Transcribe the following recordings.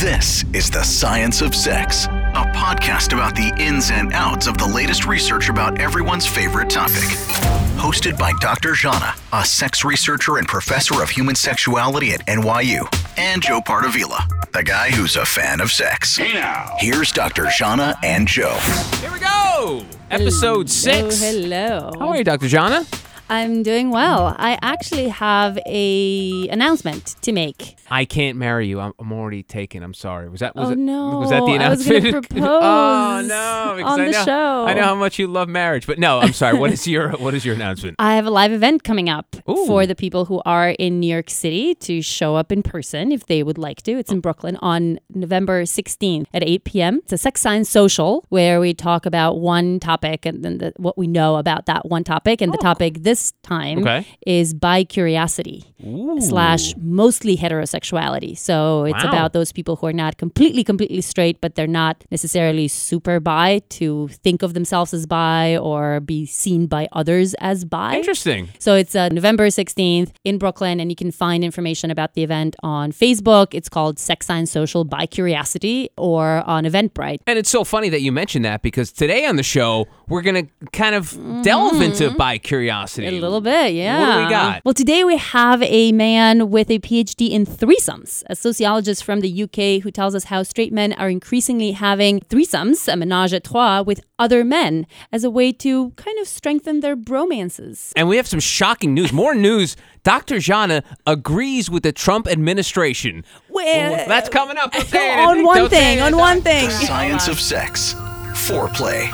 This is The Science of Sex, a podcast about the ins and outs of the latest research about everyone's favorite topic. Hosted by Dr. Zhana, a sex researcher and professor of human sexuality at NYU, and Joe Pardavila, the guy who's a fan of sex. Hey now. Here's Dr. Zhana and Joe. Here we go. Episode six. Hello. How are you, Dr. Zhana? I'm doing well. I actually have a announcement to make. I can't marry you. I'm, I'm already taken. I'm sorry. Was that was Oh, it, no. Was that the I was announcement? gonna oh no! On I the know, show. I know how much you love marriage, but no. I'm sorry. What is your What is your announcement? I have a live event coming up Ooh. for the people who are in New York City to show up in person if they would like to. It's in oh. Brooklyn on November 16th at 8 p.m. It's a sex science social where we talk about one topic and then the, what we know about that one topic. And the oh. topic this time Oh. Okay. is bi curiosity slash mostly heterosexuality. So it's Wow. about those people who are not completely, completely straight, but they're not necessarily super bi to think of themselves as bi or be seen by others as bi. Interesting. So it's uh, November 16th in Brooklyn, and you can find information about the event on Facebook. It's called Sex Science Social Bi Curiosity or on Eventbrite. And it's so funny that you mentioned that because today on the show we're gonna kind of delve into bi curiosity. A little bit, yeah. What do we got? Well, today we have a man with a PhD in threesomes, a sociologist from the UK who tells us how straight men are increasingly having threesomes, a menage a trois, with other men as a way to kind of strengthen their bromances. And we have some shocking news. More news. Dr. Zhana agrees with the Trump administration. Well, That's coming up. Don't on one Don't thing, on one thing. The Science of Sex. Foreplay.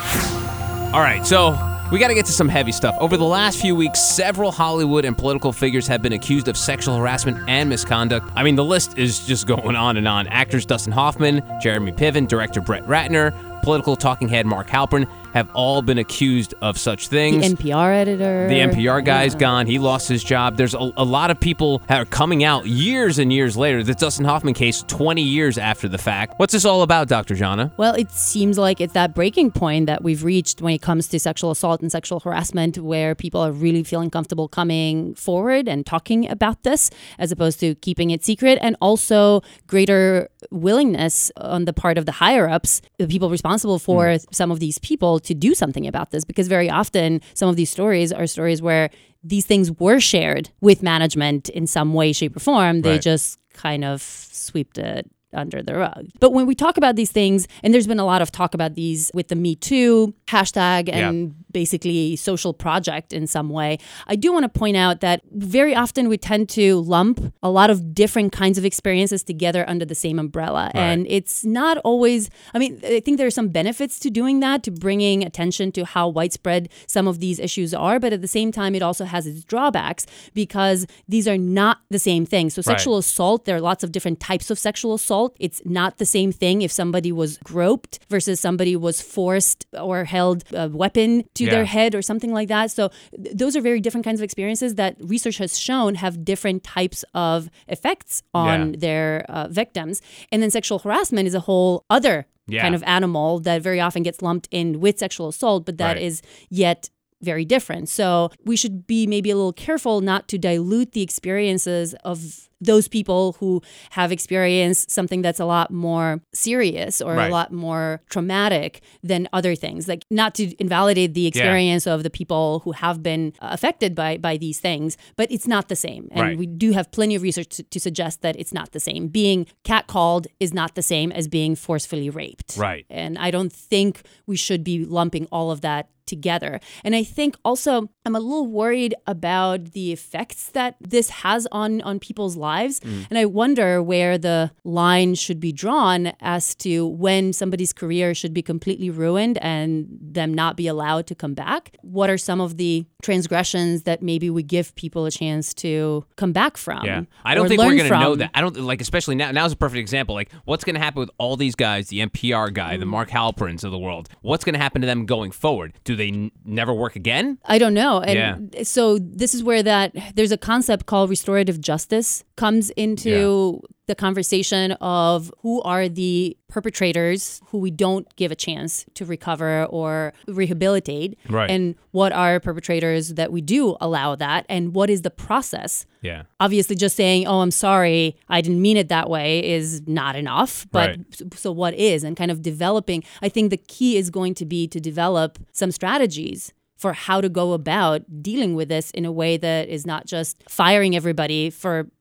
All right, so we got to get to some heavy stuff. Over the last few weeks, several Hollywood and political figures have been accused of sexual harassment and misconduct. I mean, the list is just going on and on. Actors Dustin Hoffman, Jeremy Piven, director Brett Ratner, political talking head Mark Halperin have all been accused of such things. The. NPR editor. The NPR guy's Yeah. gone. He lost his job. There's a, a lot of people that are coming out years and years later. The Dustin Hoffman case, 20 years after the fact. What's this all about, Dr. Zhana? Well, it seems like it's that breaking point that we've reached when it comes to sexual assault and sexual harassment, where people are really feeling comfortable coming forward and talking about this, as opposed to keeping it secret, and also greater willingness on the part of the higher ups, the people responsible for hmm. some of these people, to do something about this. Because very often, some of these stories are stories where these things were shared with management in some way, shape, or form. They Right. just kind of swept it under the rug. But when we talk about these things, and there's been a lot of talk about these with the Me Too hashtag and basically social project in some way, I do want to point out that very often we tend to lump a lot of different kinds of experiences together under the same umbrella. And it's not always, I mean, I think there are some benefits to doing that, to bringing attention to how widespread some of these issues are. But at the same time, it also has its drawbacks because these are not the same thing. So, Right. sexual assault, there are lots of different types of sexual assault. It's not the same thing if somebody was groped versus somebody was forced or held a weapon to Yeah. their head or something like that. So th- those are very different kinds of experiences that research has shown have different types of effects on Yeah. their uh, victims. And then sexual harassment is a whole other Yeah. kind of animal that very often gets lumped in with sexual assault, but that Right. is yet very different. So we should be maybe a little careful not to dilute the experiences of those people who have experienced something that's a lot more serious or Right. a lot more traumatic than other things. Like not to invalidate the experience of the people who have been uh, affected by by these things, but it's not the same. And Right. we do have plenty of research to, to suggest that it's not the same. Being catcalled is not the same as being forcefully raped. Right. And I don't think we should be lumping all of that together. And I think also I'm a little worried about the effects that this has on on people's lives. And I wonder where the line should be drawn as to when somebody's career should be completely ruined and them not be allowed to come back. What are some of the transgressions that maybe we give people a chance to come back from? Yeah, I don't think we're gonna know that. I don't like, especially now. Now's a perfect example. Like, what's gonna happen with all these guys, the NPR guy, Mm. the Mark Halperins of the world? What's gonna happen to them going forward? Do they n- never work again? I don't know. And so this is where that there's a concept called restorative justice comes into the conversation of who are the perpetrators who we don't give a chance to recover or rehabilitate Right. and what are perpetrators that we do allow that and what is the process Yeah. obviously just saying oh i'm sorry i didn't mean it that way is not enough but Right. so what is and kind of developing i think the key is going to be to develop some strategies for how to go about dealing with this in a way that is not just firing everybody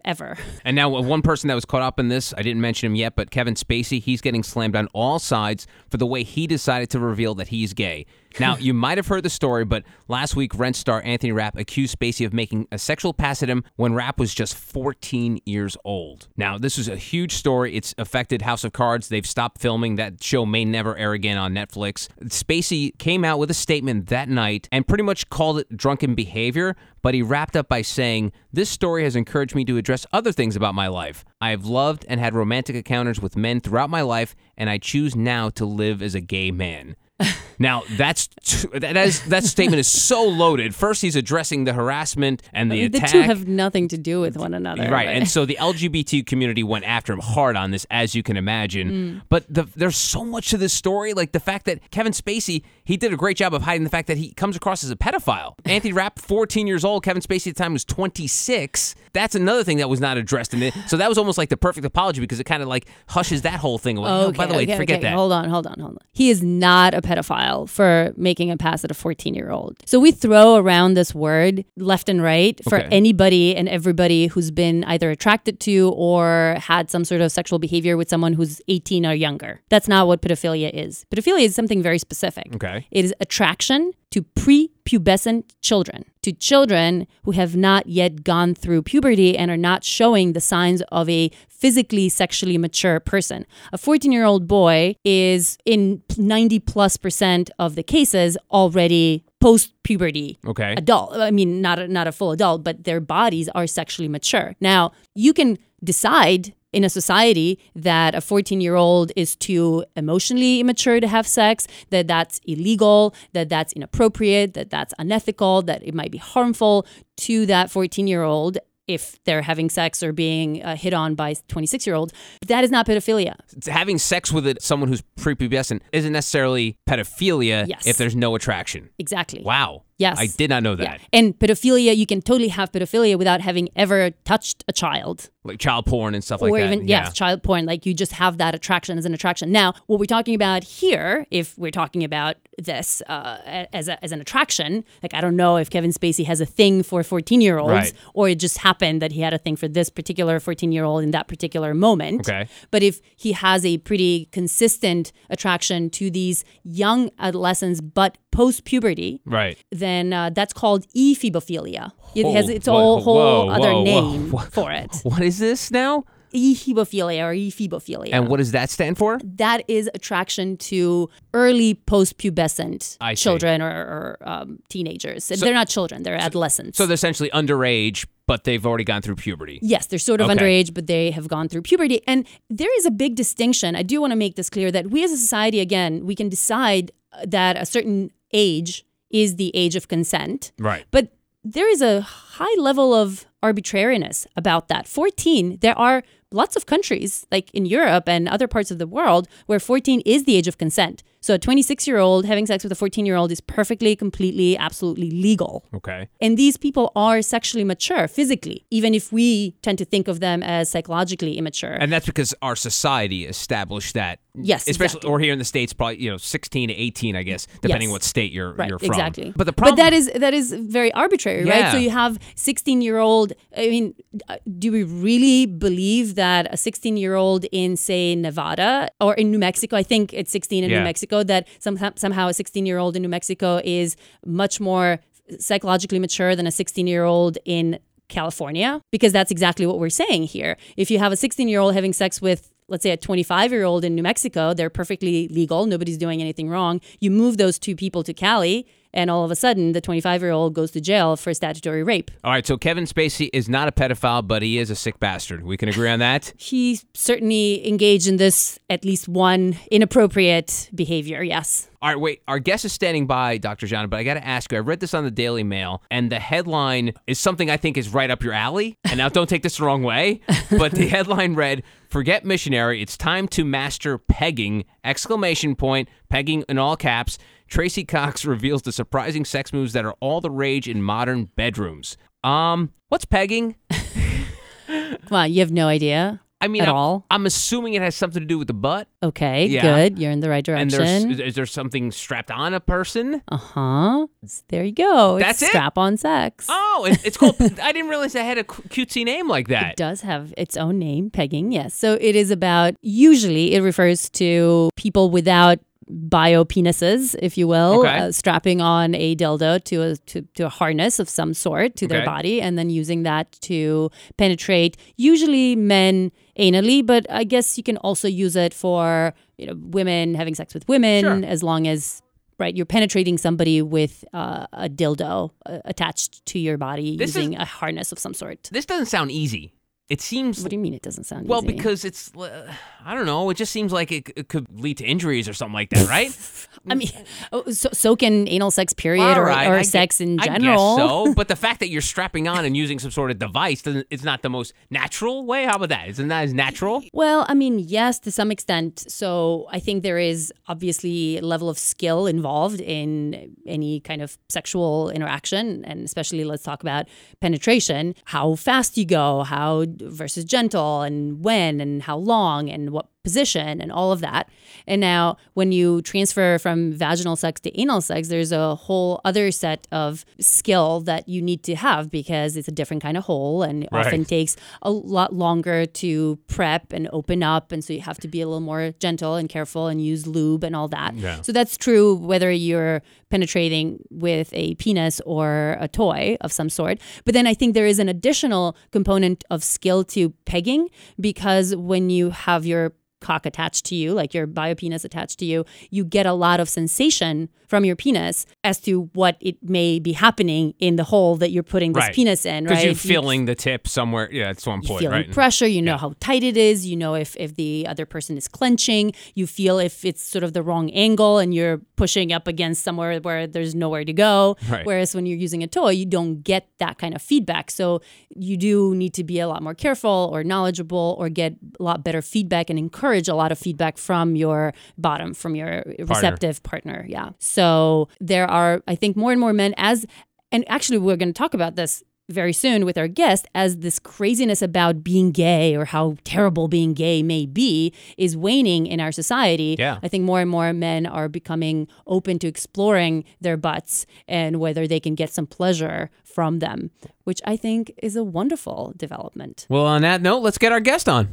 forever And now, uh, one person that was caught up in this, I didn't mention him yet, but Kevin Spacey, he's getting slammed on all sides for the way he decided to reveal that he's gay. Now, you might have heard the story, but last week, Rent star Anthony Rapp accused Spacey of making a sexual pass at him when Rapp was just 14 years old. Now, this is a huge story. It's affected House of Cards. They've stopped filming. That show may never air again on Netflix. Spacey came out with a statement that night and pretty much called it drunken behavior, but he wrapped up by saying, This story has encouraged me to address other things about my life. I have loved and had romantic encounters with men throughout my life, and I choose now to live as a gay man. Now that's that is that statement is so loaded. First, he's addressing the harassment and the the attack. two have nothing to do with one another Right, but- and so the LGBT community went after him hard on this, as you can imagine. Mm. But the, there's so much to this story, like the fact that Kevin Spacey, he did a great job of hiding the fact that he comes across as a pedophile. Anthony Rapp, 14 years old. Kevin Spacey at the time was 26. That's another thing that was not addressed in it. So that was almost like the perfect apology because it kind of like hushes that whole thing away. Oh, by the way, okay, forget okay. that. Hold on, hold on, hold on. He is not a pedophile for making a pass at a 14 year old. So we throw around this word left and right for Okay. anybody and everybody who's been either attracted to or had some sort of sexual behavior with someone who's 18 or younger. That's not what pedophilia is. Pedophilia is something very specific. Okay. It is attraction to prepubescent children, to children who have not yet gone through puberty and are not showing the signs of a physically sexually mature person. A 14 year old boy is in 90 plus percent of the cases already post puberty Okay. adult. I mean, not a, not a full adult, but their bodies are sexually mature. Now, you can decide in a society that a 14 year old is too emotionally immature to have sex, that that's illegal, that that's inappropriate, that that's unethical, that it might be harmful to that 14 year old if they're having sex or being uh, hit on by 26 year olds. That is not pedophilia. Having sex with it, someone who's prepubescent isn't necessarily pedophilia Yes. if there's no attraction. Exactly. Wow. Yes. I did not know Yeah. that. And pedophilia, you can totally have pedophilia without having ever touched a child. Like child porn and stuff or like that. Or even yeah. yes, child porn. Like you just have that attraction as an attraction. Now, what we're talking about here, if we're talking about this uh, as a, as an attraction, like I don't know if Kevin Spacey has a thing for fourteen year olds, Right. or it just happened that he had a thing for this particular fourteen year old in that particular moment. Okay. But if he has a pretty consistent attraction to these young adolescents, but post puberty, Right. then uh, that's called ephebophilia. It has its whoa, whole, whole whoa, other whoa, whoa. name for it What is this now? Ehebophilia or ephebophilia. And what does that stand for? that is attraction to early post-pubescent I see. children or, or um, teenagers. they're not children; they're adolescents. So they're essentially underage, but they've already gone through puberty. Yes, they're sort of Okay. underage, but they have gone through puberty. And there is a big distinction. I do want to make this clear that we as a society, again, we can decide uh, that a certain age is the age of consent. Right. But there is a high level of arbitrariness about that. 14, there are lots of countries, like in Europe and other parts of the world, where 14 is the age of consent. So a 26 year old having sex with a 14 year old is perfectly, completely, absolutely legal. Okay. And these people are sexually mature physically, even if we tend to think of them as psychologically immature. And that's because our society established that. Yes, Especially, exactly. or here in the states, probably you know, sixteen to eighteen, I guess, depending Yes. what state you're Right, you're from. exactly. But the problem, but that is that is very arbitrary, right? So you have 16 year old. I mean, uh, do we really believe that a 16 year old in say Nevada or in New Mexico? I think it's 16 in Yeah. New Mexico. That somehow somehow a 16 year old in New Mexico is much more psychologically mature than a 16 year old in California because that's exactly what we're saying here. If you have a 16 year old having sex with let's say a 25 year old in New Mexico, they're perfectly legal, nobody's doing anything wrong. You move those two people to Cali and all of a sudden the 25 year old goes to jail for statutory rape. all right. So Kevin Spacey is not a pedophile, but he is a sick bastard. We can agree on that. He certainly engaged in this at least one inappropriate behavior, yes. All right, wait. Our guest is standing by, Dr. John, but I got to ask you. I read this on the Daily Mail, and the headline is something I think is right up your alley. And now, don't take this the wrong way, but the headline read, "Forget missionary. It's time to master pegging!" Exclamation point. Pegging in all caps. Tracey Cox reveals the surprising sex moves that are all the rage in modern bedrooms. Um, what's pegging? On, you have no idea. I mean, At I'm, all? I'm assuming it has something to do with the butt. Okay, Yeah. good. You're in the right And direction. there's is there something strapped on a person? Uh huh. There you go. It's That's it? Strap on sex. Oh, it, it's called. I didn't realize it had a cutesy name like that. It does have its own name, pegging, yes. So it is about, usually, it refers to people without bio penises, if you will, Okay. uh, strapping on a dildo to a to, to a harness of some sort to their body, and then using that to penetrate. Usually, men anally, but I guess you can also use it for you know women having sex with women, Sure. as long as. Right, you're penetrating somebody with uh, a dildo uh, attached to your body This is- using a harness of some sort. This doesn't sound easy. It seems What do you mean it doesn't sound well easy? because it's. uh, I don't know. It just seems like it, it could lead to injuries or something like that, right? I mean, oh, so, so can anal sex, period, or, right, or I sex in I guess general. so, but the fact that you're strapping on and using some sort of device doesn't. It's not the most natural way. How about that? Isn't that as natural? Well, I mean, yes, to some extent. So I think there is obviously a level of skill involved in any kind of sexual interaction, and especially let's talk about penetration. How fast you go, how versus gentle, and when, and how long, and what position and all of that. And now when you transfer from vaginal sex to anal sex, there's a whole other set of skill that you need to have because it's a different kind of hole and Right. often takes a lot longer to prep and open up and so you have to be a little more gentle and careful and use lube and all that. Yeah. So that's true whether you're penetrating with a penis or a toy of some sort. But then I think there is an additional component of skill to pegging because when you have your cock attached to you, like your biopenis attached to you, you get a lot of sensation from your penis as to what it may be happening in the hole that you're putting this Right. penis in, right? Because you're You- feeling the tip somewhere. Yeah, that's one point. you point, feel right? pressure. You know how tight it is. You know if if the other person is clenching. You feel if it's sort of the wrong angle and you're pushing up against somewhere where there's nowhere to go. Right. Whereas when you're using a toy, you don't get that kind of feedback. So you do need to be a lot more careful or knowledgeable or get a lot better feedback and encourage a lot of feedback from your bottom, from your receptive partner. Yeah. So there are, I think, more and more men as and actually we're going to talk about this very soon with our guest as this craziness about being gay or how terrible being gay may be is waning in our society. Yeah. I think more and more men are becoming open to exploring their butts and whether they can get some pleasure from them, which I think is a wonderful development. well, on that note, let's get our guest on.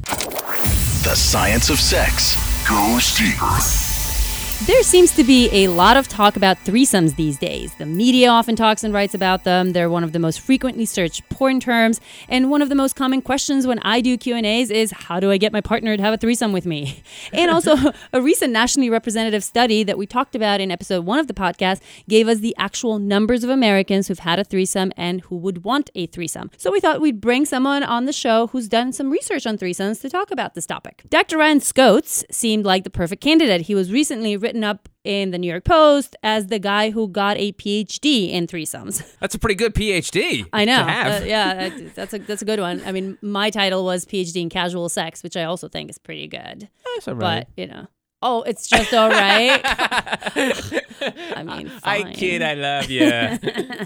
The science of sex goes deeper. There seems to be a lot of talk about threesomes these days. The media often talks and writes about them. They're one of the most frequently searched porn terms, and one of the most common questions when I do Q&As is how do I get my partner to have a threesome with me? And also a recent nationally representative study that we talked about in episode 1 of the podcast gave us the actual numbers of Americans who've had a threesome and who would want a threesome. So we thought we'd bring someone on the show who's done some research on threesomes to talk about this topic. Dr. Ryan Scoats seemed like the perfect candidate. He was recently written up in the New York Post as the guy who got a PhD in threesomes. That's a pretty good PhD. I know. To have. Uh, yeah, that's a that's a good one. I mean, my title was PhD in casual sex, which I also think is pretty good. That's all right. But you know, oh, it's just all right. I mean, I fine. kid, I love you.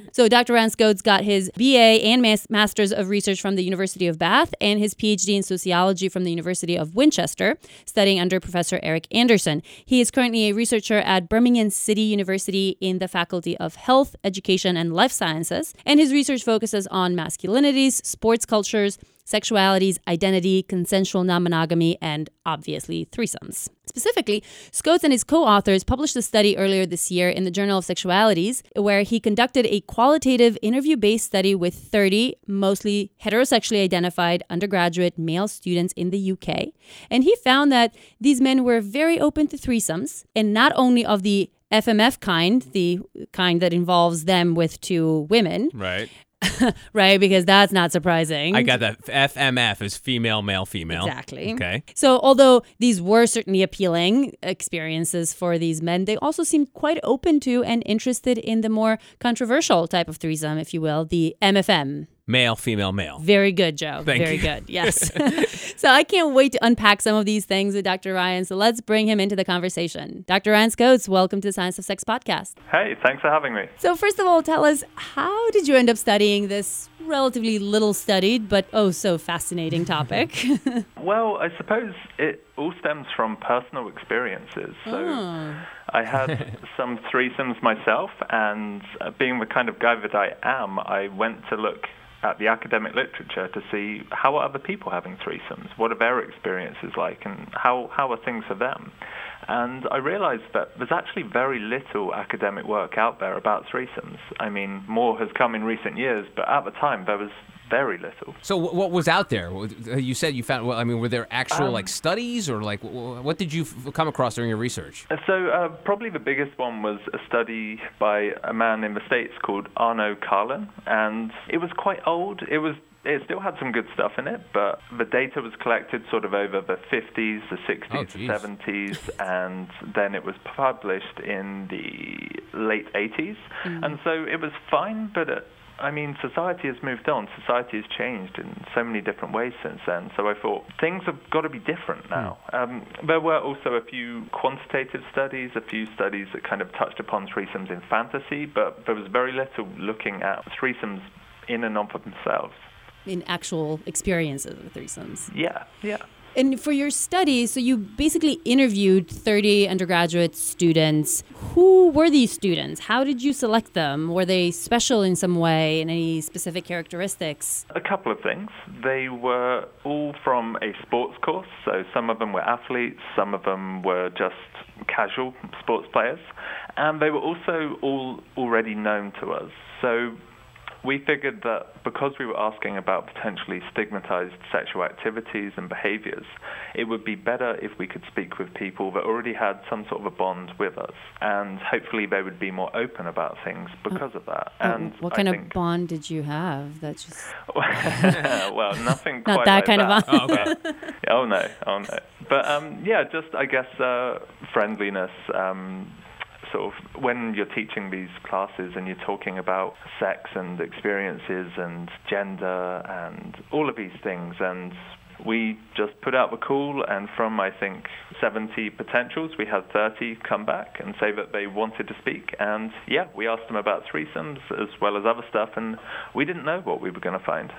So Dr. Ryan Scoats got his BA and mas- Masters of Research from the University of Bath and his PhD in Sociology from the University of Winchester, studying under Professor Eric Anderson. He is currently a researcher at Birmingham City University in the Faculty of Health, Education, and Life Sciences, and his research focuses on masculinities, sports cultures, sexualities, identity, consensual non monogamy, and obviously threesomes. Specifically, Scoats and his co authors published a study earlier this year in the Journal of Sexualities where he conducted a qualitative interview based study with 30 mostly heterosexually identified undergraduate male students in the UK. And he found that these men were very open to threesomes, and not only of the FMF kind, the kind that involves them with two women, right. right? Because that's not surprising. I got that. FMF is female, male, female. Exactly. Okay. So, although these were certainly appealing experiences for these men, they also seemed quite open to and interested in the more controversial type of threesome, if you will, the MFM. Male, female, male. Very good, Joe. Thank Very you. good. Yes. so I can't wait to unpack some of these things with Dr. Ryan. So let's bring him into the conversation. Dr. Ryan Scoats, welcome to the Science of Sex podcast. Hey, thanks for having me. So first of all, tell us how did you end up studying this relatively little studied but oh so fascinating topic? Well, I suppose it all stems from personal experiences. So Oh. I had some threesomes myself, and uh, being the kind of guy that I am, I went to look at the academic literature to see how are other people having threesomes, what are their experiences like, and how, how are things for them. And I realized that there's actually very little academic work out there about threesomes. I mean, more has come in recent years, but at the time there was very little. So what was out there? You said you found. Well, I mean, were there actual Um, like studies or like what did you come across during your research? So uh, probably the biggest one was a study by a man in the States called Arno Karlen, and it was quite old. It was it still had some good stuff in it, but the data was collected sort of over the 50s, the 60s, Oh, the 70s, and then it was published in the late 80s. And so it was fine, but uh, I mean, society has moved on. Society has changed in so many different ways since then. So I thought things have got to be different now. Um, there were also a few quantitative studies, a few studies that kind of touched upon threesomes in fantasy, but there was very little looking at threesomes in and of themselves. In actual experiences with threesomes. Yeah, yeah. And for your study, so you basically interviewed 30 undergraduate students. Who were these students? How did you select them? Were they special in some way, in any specific characteristics? A couple of things. They were all from a sports course, so some of them were athletes, some of them were just casual sports players, and they were also all already known to us. So we figured that because we were asking about potentially stigmatized sexual activities and behaviors, it would be better if we could speak with people that already had some sort of a bond with us, and hopefully they would be more open about things because of that. And what I kind of bond did you have? That's just well, nothing Not quite that like kind of that. bond. Oh, okay. oh no, oh no. But um, yeah, just I guess uh, friendliness. Um, sort of when you're teaching these classes and you're talking about sex and experiences and gender and all of these things and we just put out the call and from I think 70 potentials we had 30 come back and say that they wanted to speak and yeah we asked them about threesomes as well as other stuff and we didn't know what we were going to find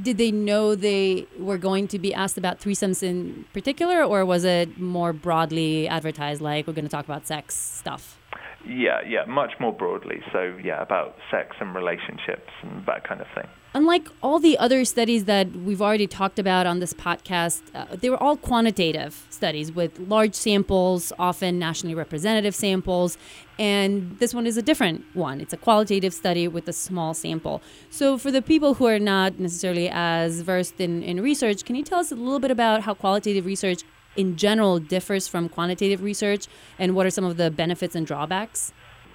did they know they were going to be asked about threesomes in particular, or was it more broadly advertised, like we're going to talk about sex stuff? Yeah, yeah, much more broadly. So, yeah, about sex and relationships and that kind of thing. Unlike all the other studies that we've already talked about on this podcast, uh, they were all quantitative studies with large samples, often nationally representative samples. And this one is a different one. It's a qualitative study with a small sample. So, for the people who are not necessarily as versed in, in research, can you tell us a little bit about how qualitative research in general differs from quantitative research and what are some of the benefits and drawbacks?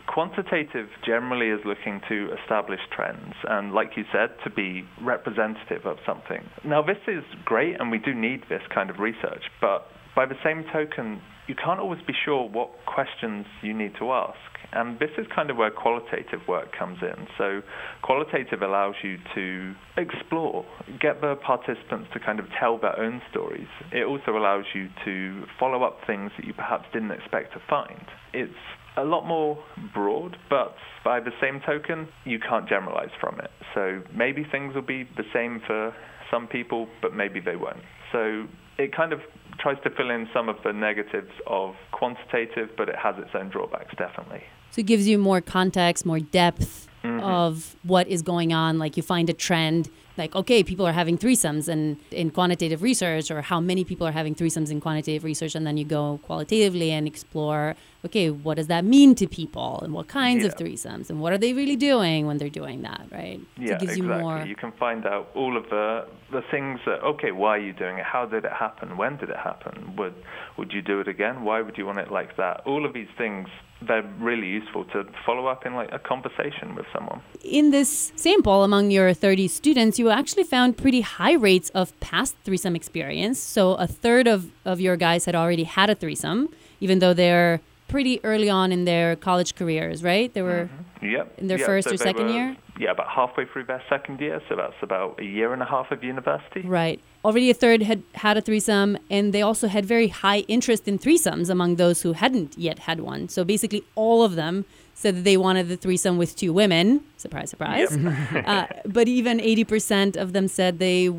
Quantitative generally is looking to establish trends and, like you said, to be representative of something. Now, this is great and we do need this kind of research, but by the same token, you can't always be sure what questions you need to ask. And this is kind of where qualitative work comes in. So, qualitative allows you to explore, get the participants to kind of tell their own stories. It also allows you to follow up things that you perhaps didn't expect to find. It's a lot more broad, but by the same token, you can't generalize from it. So, maybe things will be the same for some people, but maybe they won't. So, it kind of tries to fill in some of the negatives of quantitative, but it has its own drawbacks, definitely. So it gives you more context, more depth Mm-hmm. of what is going on. Like you find a trend, like, okay, people are having threesomes and in quantitative research, or how many people are having threesomes in quantitative research. And then you go qualitatively and explore, okay, what does that mean to people and what kinds of Yeah. threesomes and what are they really doing when they're doing that, right? Yeah, it gives exactly. you more. You can find out all of the the things that okay, why are you doing it? How did it happen? When did it happen? Would would you do it again? Why would you want it like that? All of these things they're really useful to follow up in like a conversation with someone. In this sample among your 30 students, you actually found pretty high rates of past threesome experience. So a third of, of your guys had already had a threesome, even though they're pretty early on in their college careers, right? They were mm-hmm. yep. in their yep. first so or second were, year? Yeah, about halfway through their second year, so that's about a year and a half of university. Right. Already a third had had a threesome, and they also had very high interest in threesomes among those who hadn't yet had one. So basically, all of them said that they wanted the threesome with two women. Surprise, surprise. Yep. uh, but even 80% of them said they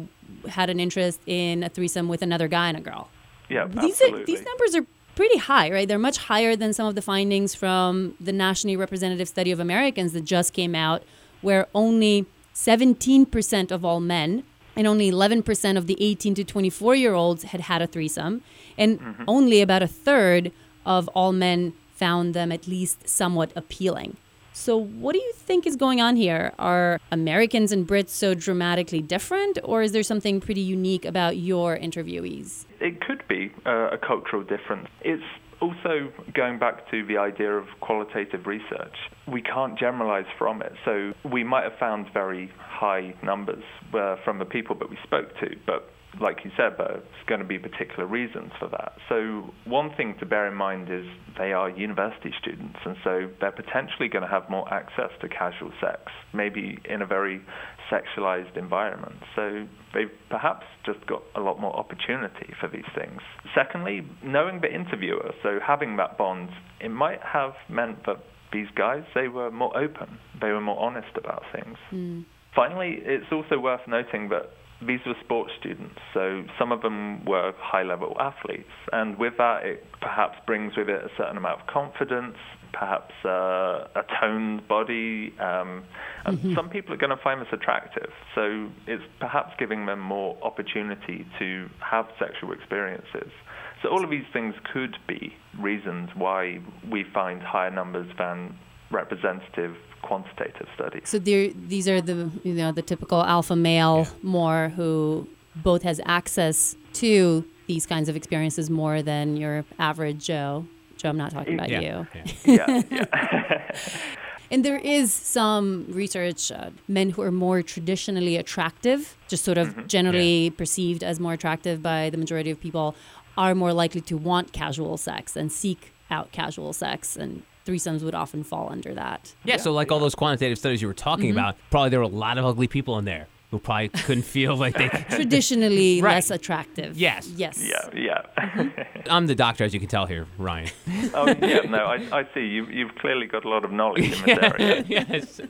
had an interest in a threesome with another guy and a girl. Yeah, these absolutely. Are, these numbers are pretty high, right? They're much higher than some of the findings from the nationally representative study of Americans that just came out, where only 17% of all men and only 11% of the 18 to 24 year olds had had a threesome, and mm-hmm. only about a third of all men found them at least somewhat appealing. So, what do you think is going on here? Are Americans and Brits so dramatically different, or is there something pretty unique about your interviewees? It could be uh, a cultural difference. It's also going back to the idea of qualitative research. We can't generalize from it. So, we might have found very high numbers uh, from the people that we spoke to, but like you said, there's going to be particular reasons for that. So one thing to bear in mind is they are university students, and so they're potentially going to have more access to casual sex, maybe in a very sexualized environment. So they've perhaps just got a lot more opportunity for these things. Secondly, knowing the interviewer, so having that bond, it might have meant that these guys, they were more open, they were more honest about things. Mm. Finally, it's also worth noting that these were sports students, so some of them were high level athletes. And with that, it perhaps brings with it a certain amount of confidence, perhaps uh, a toned body. Um, and mm-hmm. some people are going to find this attractive. So it's perhaps giving them more opportunity to have sexual experiences. So all of these things could be reasons why we find higher numbers than representative quantitative studies. So these are the you know the typical alpha male yeah. more who both has access to these kinds of experiences more than your average Joe. Joe, I'm not talking about yeah. you. Yeah, yeah. and there is some research, uh, men who are more traditionally attractive, just sort of mm-hmm. generally yeah. perceived as more attractive by the majority of people, are more likely to want casual sex and seek out casual sex and threesomes would often fall under that. Yeah, yeah. so like all those quantitative studies you were talking mm-hmm. about, probably there were a lot of ugly people in there who probably couldn't feel like they traditionally right. less attractive. Yes. Yes. Yeah. Yeah. Mm-hmm. I'm the doctor, as you can tell here, Ryan. oh yeah, no, I, I see. You you've clearly got a lot of knowledge in this area. yes.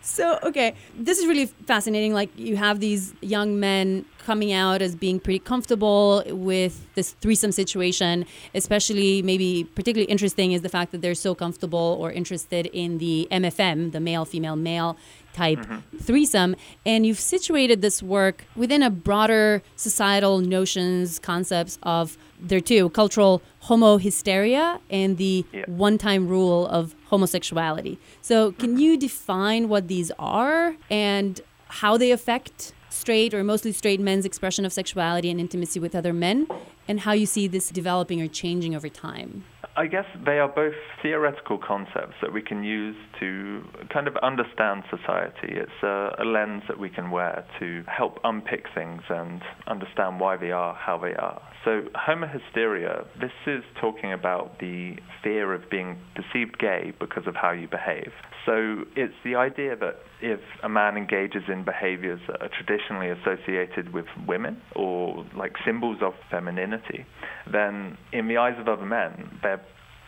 So, okay, this is really fascinating. Like, you have these young men coming out as being pretty comfortable with this threesome situation, especially maybe particularly interesting is the fact that they're so comfortable or interested in the MFM, the male, female, male type mm-hmm. threesome. And you've situated this work within a broader societal notions, concepts of there too cultural homo hysteria and the yeah. one time rule of homosexuality. So, can you define what these are and how they affect straight or mostly straight men's expression of sexuality and intimacy with other men, and how you see this developing or changing over time? I guess they are both theoretical concepts that we can use to kind of understand society. It's a, a, lens that we can wear to help unpick things and understand why they are how they are. So, homo hysteria, this is talking about the fear of being perceived gay because of how you behave. So, it's the idea that if a man engages in behaviors that are traditionally associated with women or like symbols of femininity, then in the eyes of other men, they're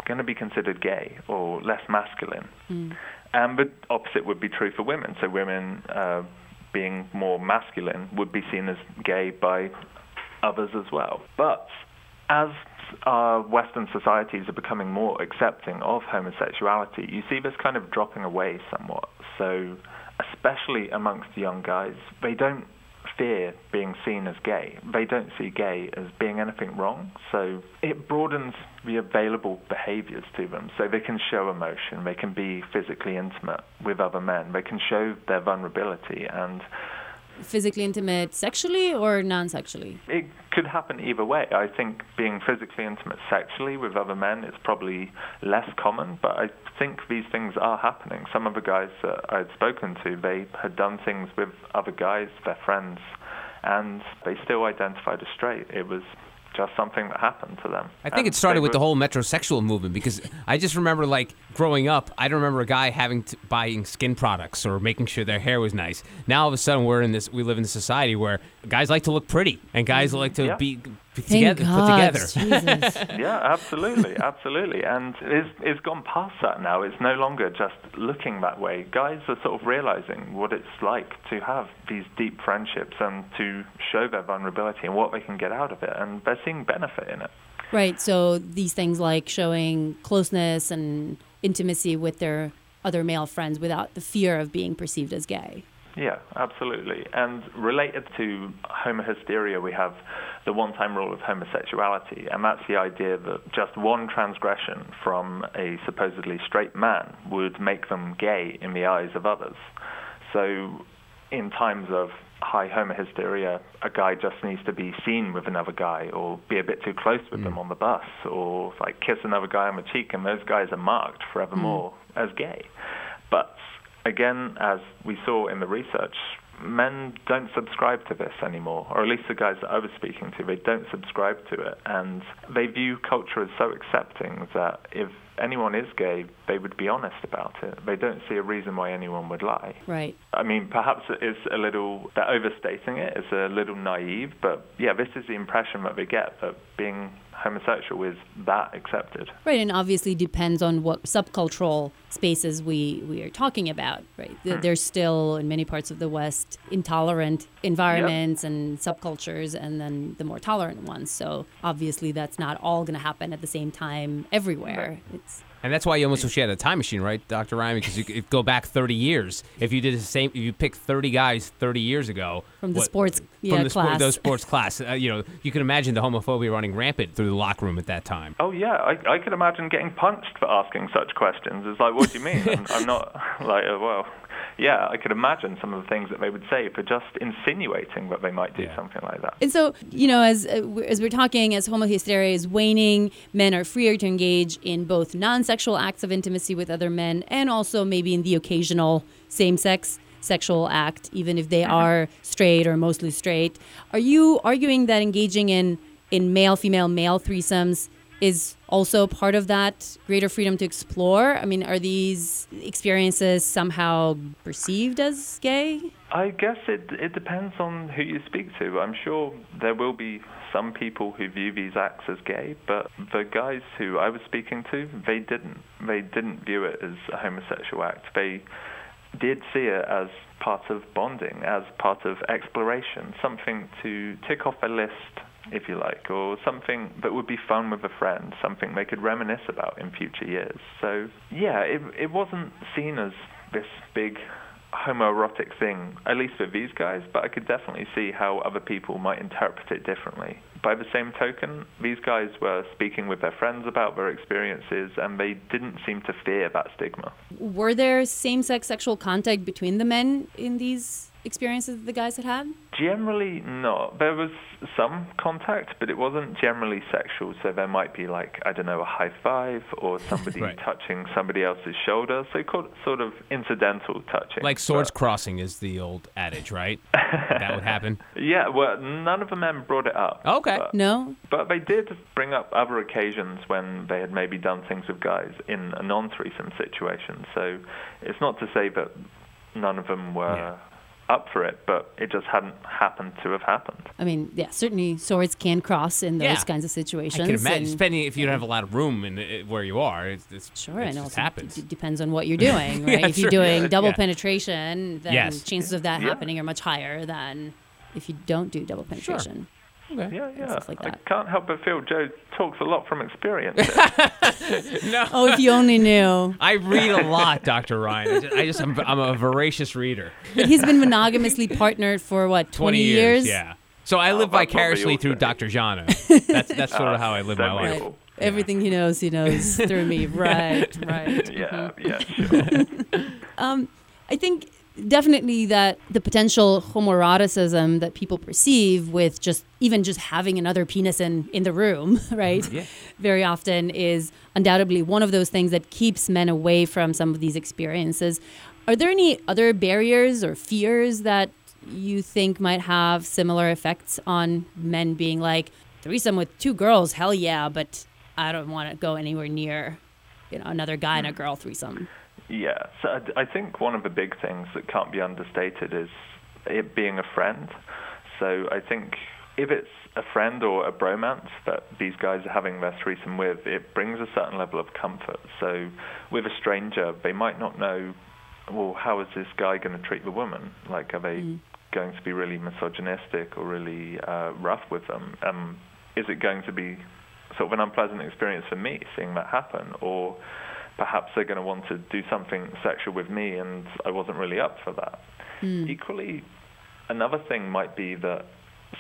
going to be considered gay or less masculine. Mm. And the opposite would be true for women. So women uh, being more masculine would be seen as gay by others as well. But as our Western societies are becoming more accepting of homosexuality, you see this kind of dropping away somewhat. So, especially amongst young guys, they don't fear being seen as gay. They don't see gay as being anything wrong. So it broadens the available behaviors to them. So they can show emotion, they can be physically intimate with other men, they can show their vulnerability. And physically intimate sexually or non-sexually? It could happen either way. I think being physically intimate sexually with other men is probably less common, but I think these things are happening. Some of the guys that I had spoken to, they had done things with other guys, their friends, and they still identified as straight. It was just something that happened to them. I think And it started with the whole metrosexual movement because I just remember like growing up, I don't remember a guy having to buying skin products or making sure their hair was nice. Now all of a sudden we're in this we live in a society where guys like to look pretty and guys mm-hmm. like to Yeah. be, be Thank together, God. put together. Jesus. Yeah, absolutely, absolutely. And it's, it's gone past that now. It's no longer just looking that way. Guys are sort of realizing what it's like to have these deep friendships and to show their vulnerability and what they can get out of it. And they're seeing benefit in it. Right. So these things like showing closeness and intimacy with their other male friends without the fear of being perceived as gay. Yeah, absolutely. And related to homo hysteria, we have the one time rule of homosexuality, and that's the idea that just one transgression from a supposedly straight man would make them gay in the eyes of others. So, in times of high homo hysteria, a guy just needs to be seen with another guy or be a bit too close with hmm. them on the bus or like kiss another guy on the cheek, and those guys are marked forevermore hmm. as gay. But again, as we saw in the research, men don't subscribe to this anymore, or at least the guys that I was speaking to, they don't subscribe to it. And they view culture as so accepting that if anyone is gay, they would be honest about it. They don't see a reason why anyone would lie. Right. I mean, perhaps it is a little, they're overstating it, it's a little naive, but yeah, this is the impression that they get that being homosexual is that accepted. Right, and obviously depends on what subcultural spaces we, we are talking about, right? There- hmm. There's still, in many parts of the West, intolerant environments and subcultures, and then the more tolerant ones. So obviously that's not all going to happen at the same time everywhere. It's And that's why you almost wish you had a time machine, right, Dr. Ryan? Because you could go back 30 years. If you did the same, if you picked 30 guys 30 years ago From the what- sports, yeah, from the sport, class. those sports class, uh, you know, you can imagine the homophobia running rampant through the locker room at that time. Oh yeah, I, I could imagine getting punched for asking such questions. It's like, what do you mean? I'm, I'm not like, uh, well, yeah, I could imagine some of the things that they would say for just insinuating that they might do Yeah. something like that. And so, you know, as uh, we're- as we're talking, as homohysteria is waning, men are freer to engage in both non-sexual acts of intimacy with other men, and also maybe in the occasional same-sex sexual act, even if they uh-huh. are straight or mostly straight. Are you arguing that engaging in in male-female male threesomes is also part of that greater freedom to explore? I mean, are these experiences somehow perceived as gay? I guess it it depends on who you speak to. I'm sure there will be some people who view these acts as gay, but the guys who I was speaking to, they didn't. They didn't view it as a homosexual act. They did see it as part of bonding, as part of exploration, something to tick off a list, if you like, or something that would be fun with a friend, something they could reminisce about in future years. So, yeah, it it wasn't seen as this big homoerotic thing, at least for these guys, but I could definitely see how other people might interpret it differently. By the same token, these guys were speaking with their friends about their experiences and they didn't seem to fear that stigma. Were there same-sex sexual contact between the men in these experiences that the guys had had? Generally not. There was some contact, but it wasn't generally sexual. So there might be like I don't know a high five or somebody Right. touching somebody else's shoulder. So called sort of incidental touching. Like swords But- crossing is the old adage, right? that would happen. yeah, well, none of the men brought it up. Okay. But, No. but they did bring up other occasions when they had maybe done things with guys in a non-threesome situation. So it's not to say that none of them were Yeah. Up for it, but it just hadn't happened to have happened. I mean, yeah, certainly swords can cross in those Yeah. kinds of situations. I can imagine, and- depending if you don't have a lot of room in it, where you are. It's, it's, Sure, it and just also happens. it depends on what you're doing, right? Yeah, if you're sure. doing Yeah. double Yeah. penetration, then Yes. chances of that Yeah. happening are much higher than if you don't do double penetration. Okay. Yeah, yeah. stuff like I can't help but feel Joe talks a lot from experience. No. Oh, if you only knew. I read a lot, Dr. Ryan. I just, I just I'm, I'm a voracious reader. But he's been monogamously partnered for what, 20, 20 years, yeah. So I oh, live that's vicariously through Dr. Zhana. That's that's sort of how I live my so life. beautiful. Everything he knows, he knows through me. Right, right. Yeah, yeah, mm-hmm. sure. Um, I think definitely that the potential homoeroticism that people perceive with just even just having another penis in in the room, right? Yeah. Very often is undoubtedly one of those things that keeps men away from some of these experiences. Are there any other barriers or fears that you think might have similar effects on men being like threesome with two girls? Hell yeah, but I don't want to go anywhere near, you know, another guy and a hmm. girl threesome. Yeah, so I, think one of the big things that can't be understated is it being a friend. So I think if it's a friend or a bromance that these guys are having their threesome with, it brings a certain level of comfort. So with a stranger, they might not know, well, how is this guy going to treat the woman? Like, are they going to be really misogynistic or really uh, rough with them? Um, is it going to be sort of an unpleasant experience for me seeing that happen, or perhaps they're going to want to do something sexual with me, and I wasn't really up for that. Hmm. Equally, another thing might be that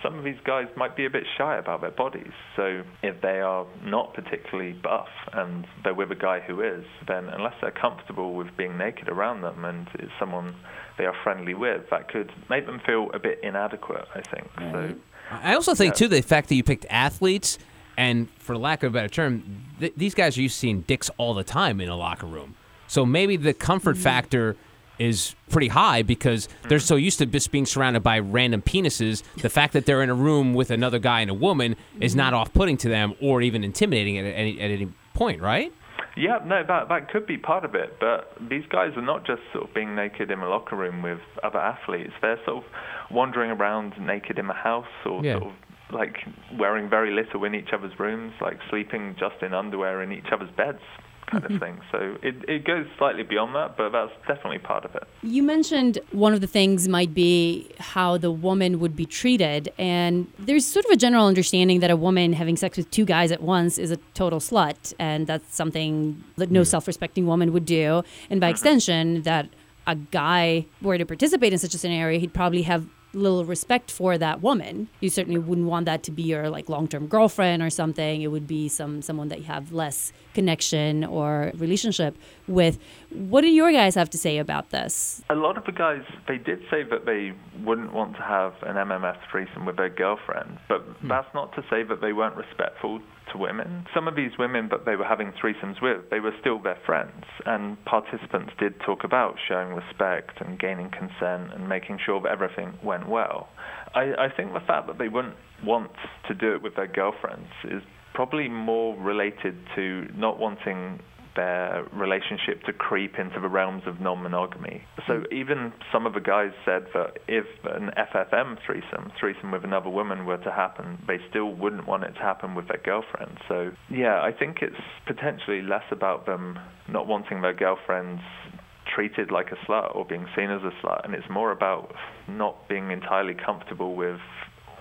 some of these guys might be a bit shy about their bodies. So if they are not particularly buff and they're with a guy who is, then unless they're comfortable with being naked around them and is someone they are friendly with, that could make them feel a bit inadequate, I think. So I also think too the fact that you picked athletes, and for lack of a better term, th- these guys are used to seeing dicks all the time in a locker room. So maybe the comfort mm-hmm. factor is pretty high because they're so used to just being surrounded by random penises. The fact that they're in a room with another guy and a woman is not mm-hmm. off-putting to them or even intimidating at any at any point, right? Yeah, no, that that could be part of it. But these guys are not just sort of being naked in a locker room with other athletes. They're sort of wandering around naked in the house or Yeah. sort of like wearing very little in each other's rooms, like sleeping just in underwear in each other's beds, kind of mm-hmm. thing. So it it goes slightly beyond that, but that's definitely part of it. You mentioned one of the things might be how the woman would be treated. And there's sort of a general understanding that a woman having sex with two guys at once is a total slut. And that's something that no mm-hmm. self respecting woman would do. And by mm-hmm. extension, that a guy were to participate in such a scenario, he'd probably have little respect for that woman. You certainly wouldn't want that to be your like long-term girlfriend or something. It would be some someone that you have less connection or relationship with. What do your guys have to say about this? A lot of the guys, they did say that they wouldn't want to have an MMS threesome with their girlfriend, but hmm. that's not to say that they weren't respectful to women. Some of these women that they were having threesomes with, they were still their friends, and participants did talk about showing respect and gaining consent and making sure that everything went well. I, I think the fact that they wouldn't want to do it with their girlfriends is probably more related to not wanting their relationship to creep into the realms of non-monogamy. So hmm. even some of the guys said that if an FFM threesome, threesome with another woman were to happen, they still wouldn't want it to happen with their girlfriend. So yeah, I think it's potentially less about them not wanting their girlfriends treated like a slut or being seen as a slut, and it's more about not being entirely comfortable with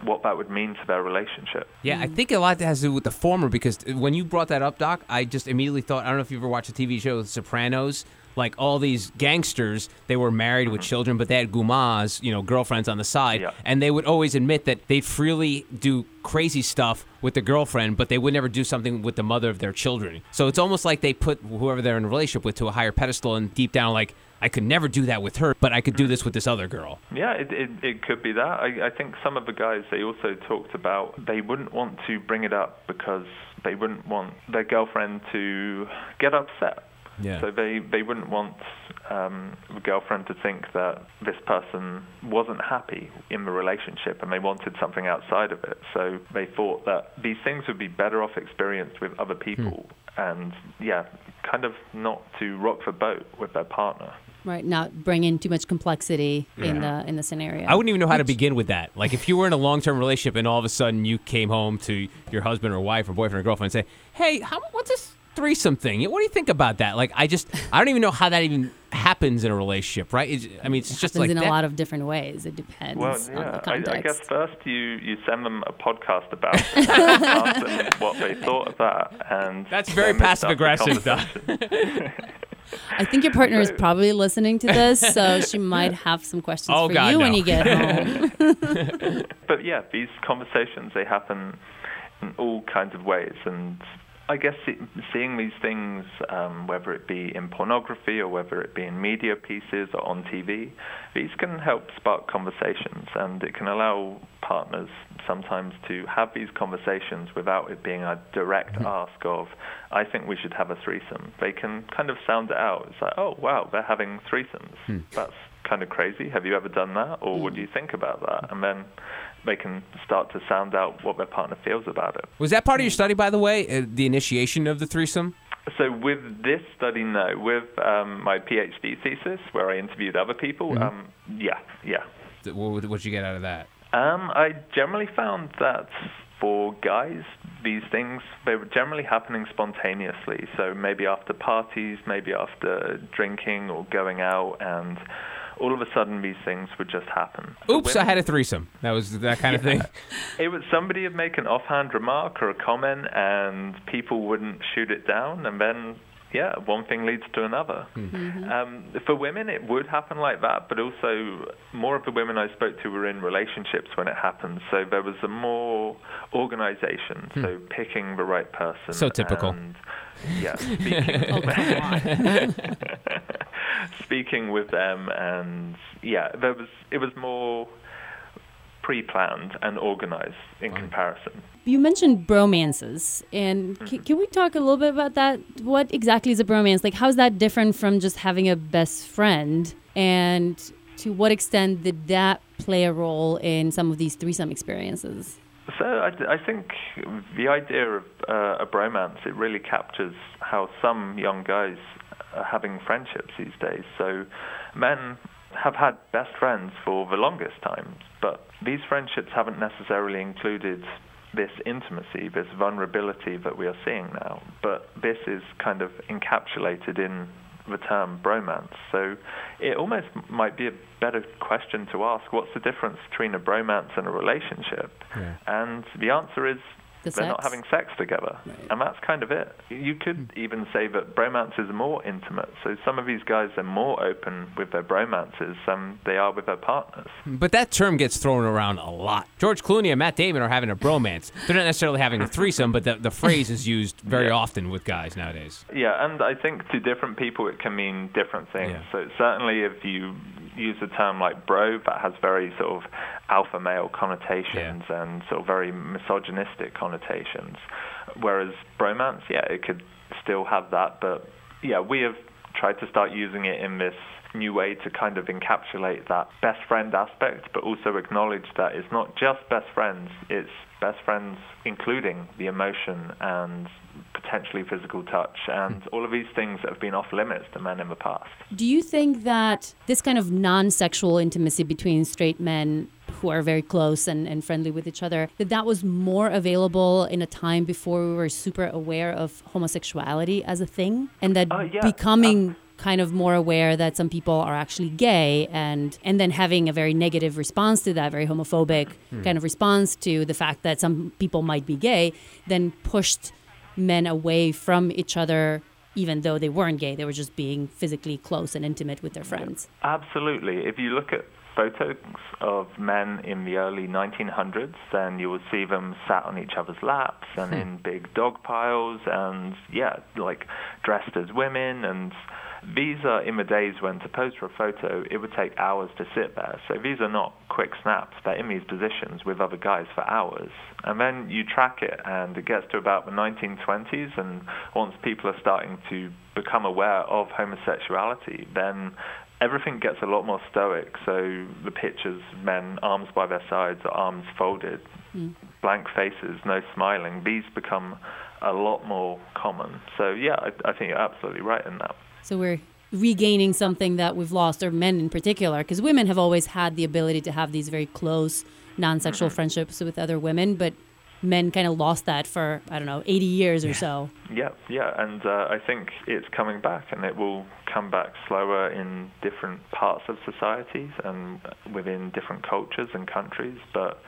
what that would mean to their relationship. Yeah, I think a lot has to do with the former because when you brought that up, Doc, I just immediately thought I don't know if you ever watched the TV show The Sopranos. Like all these gangsters, they were married with mm-hmm. children, but they had gumas, you know, girlfriends on the side, Yeah. and they would always admit that they'd freely do crazy stuff with the girlfriend, but they would never do something with the mother of their children. So it's almost like they put whoever they're in a relationship with to a higher pedestal, and deep down, like I could never do that with her, but I could do this with this other girl. Yeah, it, it, it could be that. I, I think some of the guys, they also talked about they wouldn't want to bring it up because they wouldn't want their girlfriend to get upset. Yeah. So they, they wouldn't want um, the girlfriend to think that this person wasn't happy in the relationship and they wanted something outside of it. So they thought that these things would be better off experienced with other people and, yeah, kind of not to rock the boat with their partner. Right, not bring in too much complexity in the in the scenario. I wouldn't even know how to begin with that. Like if you were in a long-term relationship and all of a sudden you came home to your husband or wife or boyfriend or girlfriend and say, "Hey, how what's this threesome thing? What do you think about that?" Like I just I don't even know how that even happens in a relationship, right? It's, I mean, it's just happens like in that. a lot of different ways. It depends Well, on yeah, the I, context. I guess first you, you send them a podcast about it, and ask them what they thought of that, and That's very passive aggressive, Doc. Conversation. I think your partner is probably listening to this, so she might have some questions Oh, for God, you when you get home. but yeah, these conversations they happen in all kinds of ways, and I guess seeing these things, um, whether it be in pornography or whether it be in media pieces or on TV, these can help spark conversations and it can allow partners sometimes to have these conversations without it being a direct mm-hmm. ask of, I think we should have a threesome. They can kind of sound it out. It's like, oh, wow, they're having threesomes. Hmm. That's kind of crazy. Have you ever done that? Or what do you think about that? And then they can start to sound out what their partner feels about it. Was that part of your study, by the way, uh, the initiation of the threesome? So with this study, no. With um, my PhD thesis, where I interviewed other people, mm-hmm. um, yeah, yeah. What did you get out of that? Um, I generally found that for guys, these things they were generally happening spontaneously. So maybe after parties, maybe after drinking or going out, and all of a sudden these things would just happen. Oops, I had a threesome. That was that kind of thing. it was somebody would make an offhand remark or a comment, and people wouldn't shoot it down, and then yeah, one thing leads to another. Hmm. Mm-hmm. Um, for women, it would happen like that, but also more of the women I spoke to were in relationships when it happened. So there was a more organization, hmm. so picking the right person. So typical. And, yeah, speaking, oh, speaking with them, and yeah, there was it was more pre-planned and organized in comparison. You mentioned bromances, and mm-hmm. can, can we talk a little bit about that? What exactly is a bromance? Like, how's that different from just having a best friend? And to what extent did that play a role in some of these threesome experiences? So I, I think the idea of uh, a bromance it really captures how some young guys are having friendships these days. So men have had best friends for the longest time, but these friendships haven't necessarily included this intimacy, this vulnerability that we are seeing now. But this is kind of encapsulated in the term bromance. So it almost might be a better question to ask what's the difference between a bromance and a relationship? Yeah. And the answer is the they're sex. not having sex together. Right. And that's kind of it. You could hmm. even say that bromance is more intimate. So some of these guys are more open with their bromances than they are with their partners. But that term gets thrown around a lot. George Clooney and Matt Damon are having a bromance. They're not necessarily having a threesome, but the, the phrase is used very yeah. often with guys nowadays. Yeah, and I think to different people it can mean different things. Yeah. So certainly if you use a term like bro, that has very sort of alpha male connotations yeah. and sort of very misogynistic connotations. Whereas bromance, yeah, it could still have that, but yeah, we have tried to start using it in this new way to kind of encapsulate that best friend aspect, but also acknowledge that it's not just best friends, it's best friends including the emotion and potentially physical touch and all of these things that have been off limits to men in the past. Do you think that this kind of non sexual intimacy between straight men who are very close and, and friendly with each other, that that was more available in a time before we were super aware of homosexuality as a thing? And that uh, yeah. becoming. Uh, kind of more aware that some people are actually gay and and then having a very negative response to that very homophobic hmm. kind of response to the fact that some people might be gay then pushed men away from each other even though they weren't gay. They were just being physically close and intimate with their friends. Absolutely. If you look at photos of men in the early 1900s, then you will see them sat on each other's laps and hmm. in big dog piles and, yeah, like dressed as women and these are in the days when to pose for a photo, it would take hours to sit there. So these are not quick snaps. They're in these positions with other guys for hours. And then you track it, and it gets to about the 1920s. And once people are starting to become aware of homosexuality, then everything gets a lot more stoic. So the pictures, men arms by their sides, arms folded, mm. blank faces, no smiling, these become a lot more common. So yeah, I, I think you're absolutely right in that. So we're regaining something that we've lost, or men in particular, because women have always had the ability to have these very close non sexual mm-hmm. friendships with other women, but men kind of lost that for I don't know 80 years or so. Yeah, yeah, and uh, I think it's coming back, and it will come back slower in different parts of societies and within different cultures and countries. But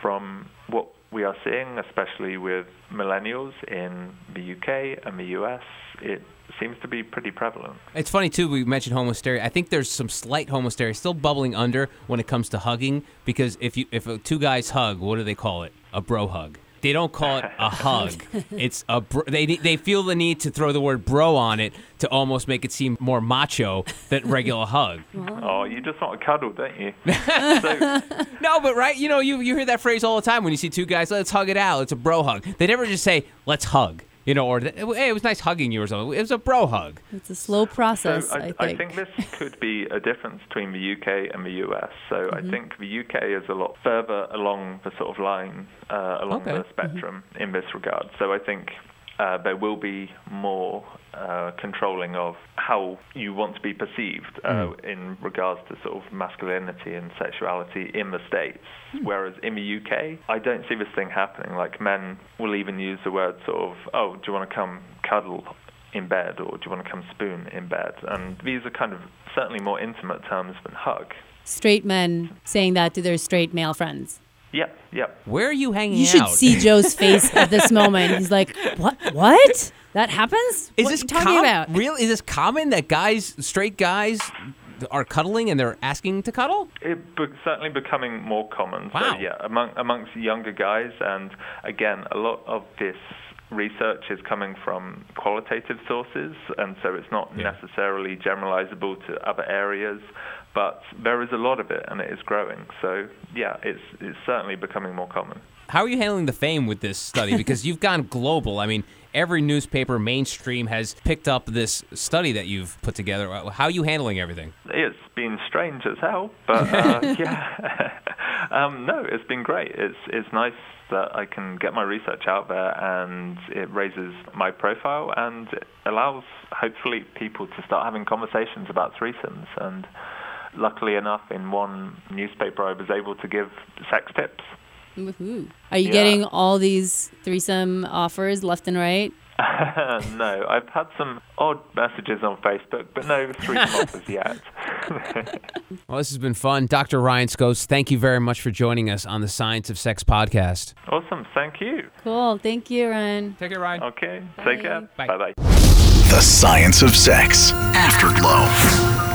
from what we are seeing, especially with millennials in the UK and the US, it seems to be pretty prevalent. It's funny too. We mentioned homohysteria. I think there's some slight homohysteria still bubbling under when it comes to hugging because if you if two guys hug, what do they call it? A bro hug. They don't call it a hug. It's a br- they they feel the need to throw the word bro on it to almost make it seem more macho than regular hug. Oh, you just want a cuddle, don't you? so, No, but right, you know, you you hear that phrase all the time when you see two guys, let's hug it out. It's a bro hug. They never just say, let's hug. You know, or hey, it was nice hugging you or something. It was a bro hug. It's a slow process, so I, I, think. this could be a difference between the UK and the US. So Mm-hmm. I think the UK is a lot further along the sort of line, uh, along Okay. the spectrum in this regard. So I think uh, there will be more uh, controlling of how you want to be perceived uh, in regards to sort of masculinity and sexuality in the States. Whereas in the UK, I don't see this thing happening. Like men will even use the word sort of, oh, do you want to come cuddle in bed or do you want to come spoon in bed? And these are kind of certainly more intimate terms than hug. Straight men saying that to their straight male friends. Yep, yep. Where are you hanging out? You should out? see Joe's face at this moment. He's like, "What? What? That happens? Is what this are you talking com- about?" Real? Is this common that guys, straight guys, are cuddling and they're asking to cuddle? It be- certainly becoming more common. Wow. So yeah, among amongst younger guys, and again, a lot of this research is coming from qualitative sources, and so it's not Yeah. necessarily generalizable to other areas. But there is a lot of it, and it is growing. So yeah, it's it's certainly becoming more common. How are you handling the fame with this study? Because you've gone global. I mean, every newspaper, mainstream, has picked up this study that you've put together. How are you handling everything? It's been strange as hell, but uh, yeah, um, no, it's been great. It's it's nice that I can get my research out there, and it raises my profile, and it allows hopefully people to start having conversations about threesomes. And luckily enough, in one newspaper, I was able to give sex tips. Woohoo. Are you Yeah. getting all these threesome offers left and right? no, I've had some odd messages on Facebook, but no threesome offers yet. Well, this has been fun. Dr. Ryan Scoats, thank you very much for joining us on the Science of Sex podcast. awesome, thank you. Cool. Thank you, Ryan. Take care, Ryan. Okay, take care. Bye. Bye bye. The Science of Sex. Afterglow.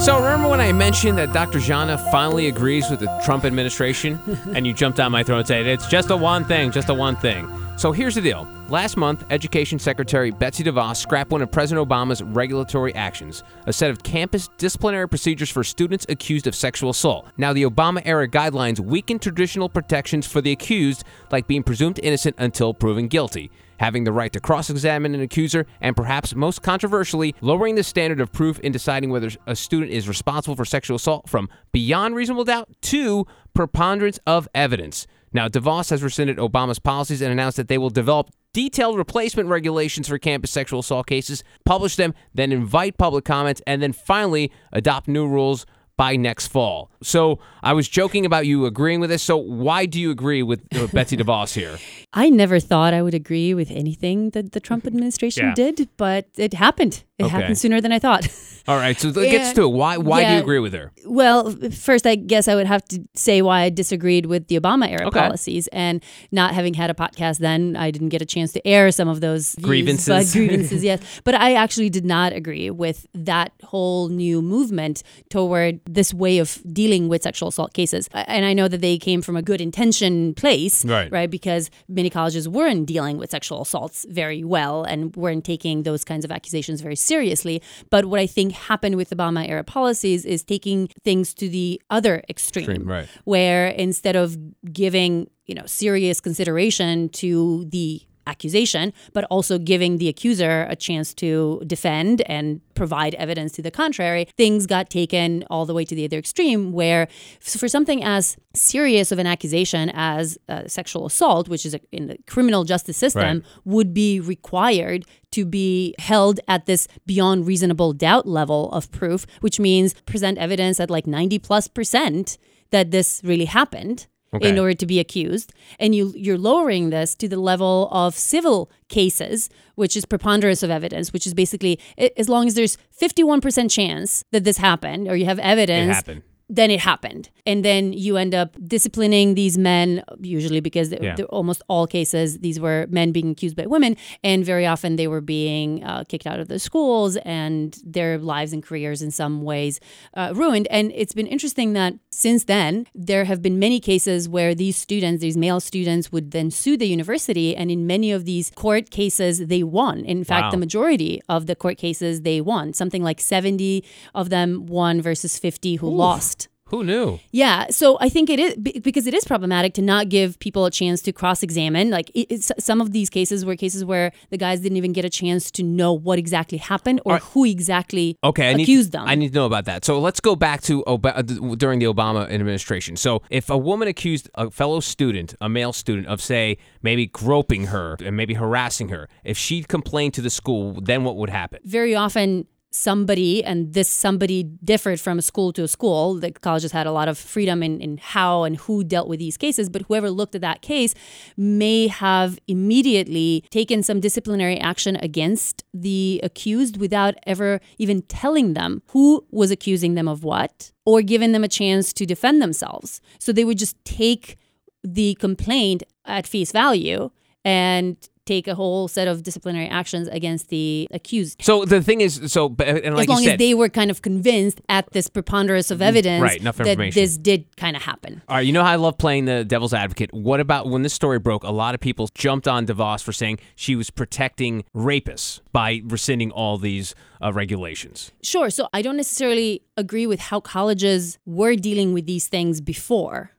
So remember when I mentioned that Dr. Zhana finally agrees with the Trump administration, and you jumped on my throat and said it's just a one thing, just a one thing. So here's the deal. Last month, Education Secretary Betsy DeVos scrapped one of President Obama's regulatory actions, a set of campus disciplinary procedures for students accused of sexual assault. Now, the Obama era guidelines weaken traditional protections for the accused, like being presumed innocent until proven guilty having the right to cross examine an accuser, and perhaps most controversially, lowering the standard of proof in deciding whether a student is responsible for sexual assault from beyond reasonable doubt to preponderance of evidence. Now, DeVos has rescinded Obama's policies and announced that they will develop detailed replacement regulations for campus sexual assault cases, publish them, then invite public comments, and then finally adopt new rules by next fall. So I was joking about you agreeing with this. So why do you agree with uh, Betsy DeVos here? I never thought I would agree with anything that the Trump administration Yeah. did, but it happened. It Okay. happened sooner than I thought. All right, so let's get to it. Why why do you agree with her? Well, first, I guess I would have to say why I disagreed with the Obama era Okay. policies. And not having had a podcast then, I didn't get a chance to air some of those views, Grievances. grievances, yes. But I actually did not agree with that whole new movement toward this way of dealing with sexual assault cases. And I know that they came from a good intention place, Right. right? Because many colleges weren't dealing with sexual assaults very well and weren't taking those kinds of accusations very seriously. But what I think happened with Obama era policies is taking things to the other extreme, Extreme, right. where instead of giving you know serious consideration to the accusation, but also giving the accuser a chance to defend and provide evidence to the contrary, things got taken all the way to the other extreme, where for something as serious of an accusation as uh, sexual assault, which is a, in the criminal justice system, Right. would be required to be held at this beyond reasonable doubt level of proof, which means present evidence at like 90 plus percent that this really happened Okay. in order to be accused and you you're lowering this to the level of civil cases which is preponderance of evidence which is basically as long as there's 51% chance that this happened or you have evidence happened. Then it happened. And then you end up disciplining these men, usually because Yeah. almost all cases, these were men being accused by women. And very often they were being uh, kicked out of the schools and their lives and careers in some ways uh, ruined. And it's been interesting that since then, there have been many cases where these students, these male students, would then sue the university. And in many of these court cases, they won. In fact, Wow. the majority of the court cases, they won. Something like 70 of them won versus 50 who lost. Who knew? Yeah, so I think it is because it is problematic to not give people a chance to cross-examine. Like it's, some of these cases were cases where the guys didn't even get a chance to know what exactly happened or who exactly Okay, I need, accused them. I need to know about that. So let's go back to Ob- uh, during the Obama administration. So if a woman accused a fellow student, a male student, of say maybe groping her and maybe harassing her, if she complained to the school, then what would happen? Very often, somebody and this somebody differed from a school to a school. The colleges had a lot of freedom in, in how and who dealt with these cases, but whoever looked at that case may have immediately taken some disciplinary action against the accused without ever even telling them who was accusing them of what or giving them a chance to defend themselves. So they would just take the complaint at face value and take a whole set of disciplinary actions against the accused So the thing is, so and like as long said, as they were kind of convinced at this preponderance of mm, evidence right, enough that information. this did kind of happen. All right, you know how I love playing the devil's advocate. What about when this story broke? A lot of people jumped on DeVos for saying she was protecting rapists by rescinding all these uh, regulations. Sure. So I don't necessarily agree with how colleges were dealing with these things before.